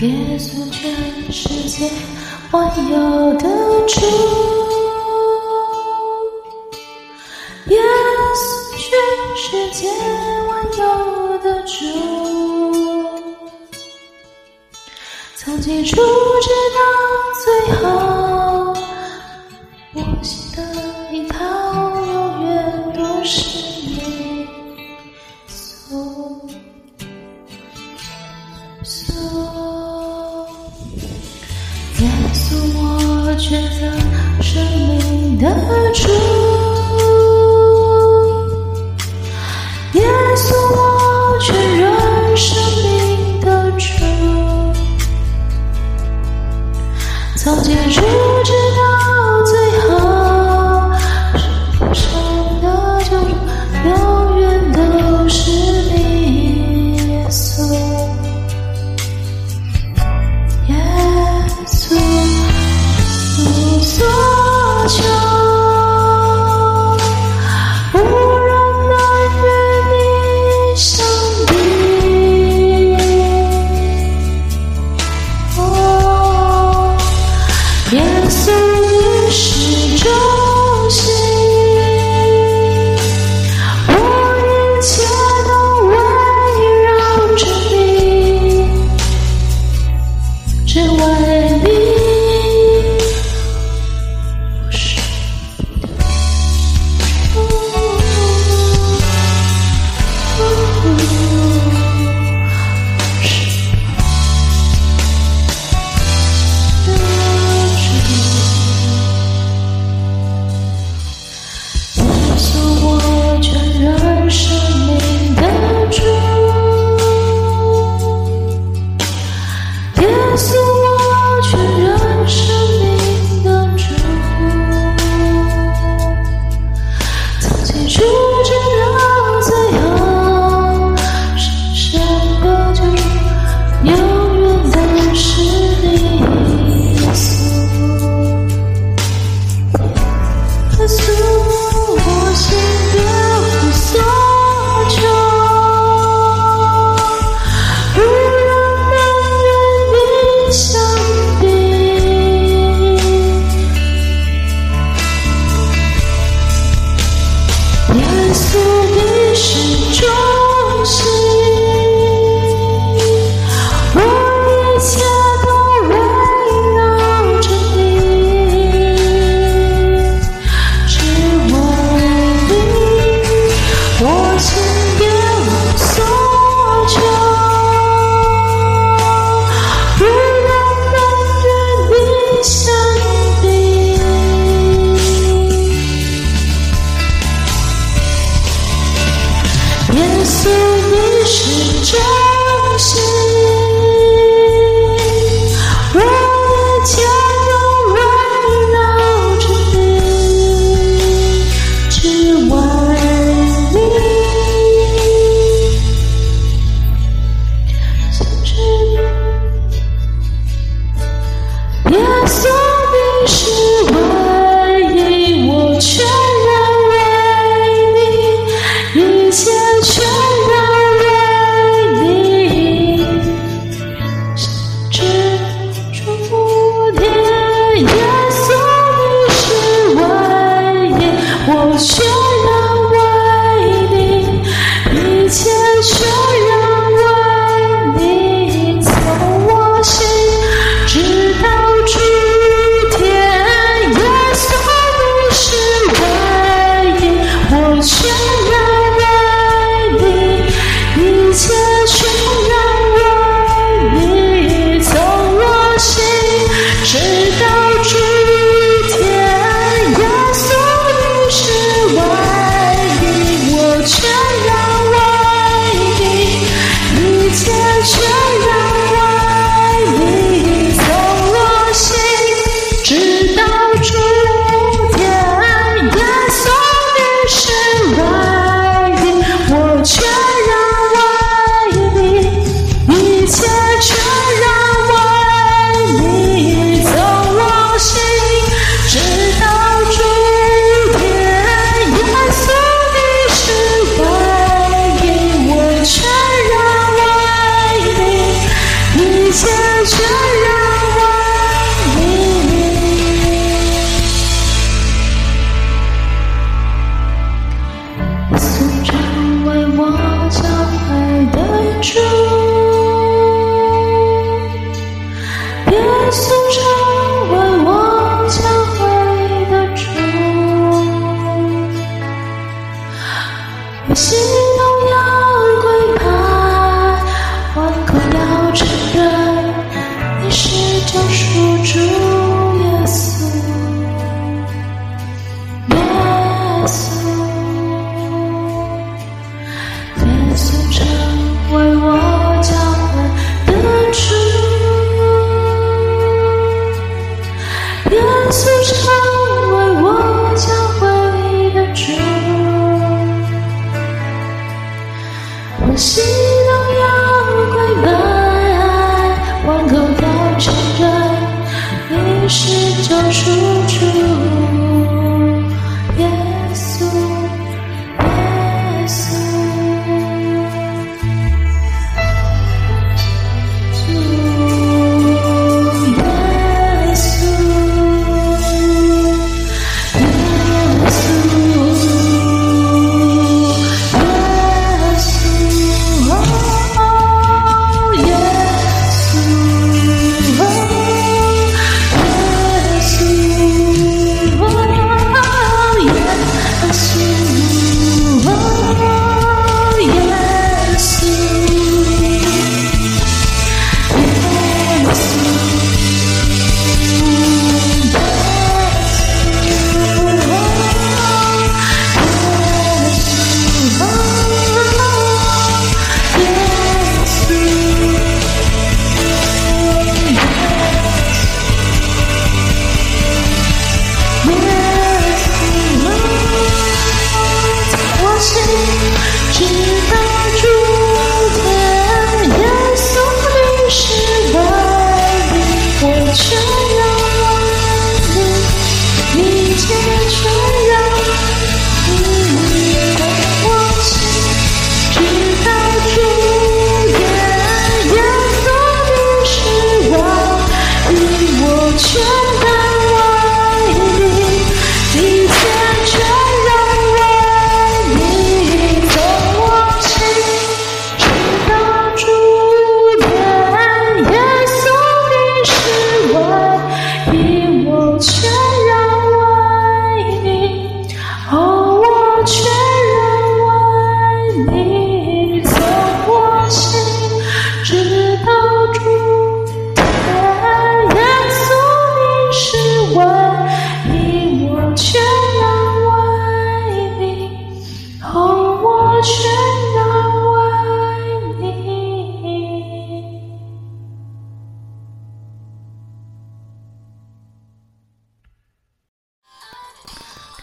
耶稣，全世界万有的主。耶稣，全世界万有的主。从起初直到最后。美丽。true. 树。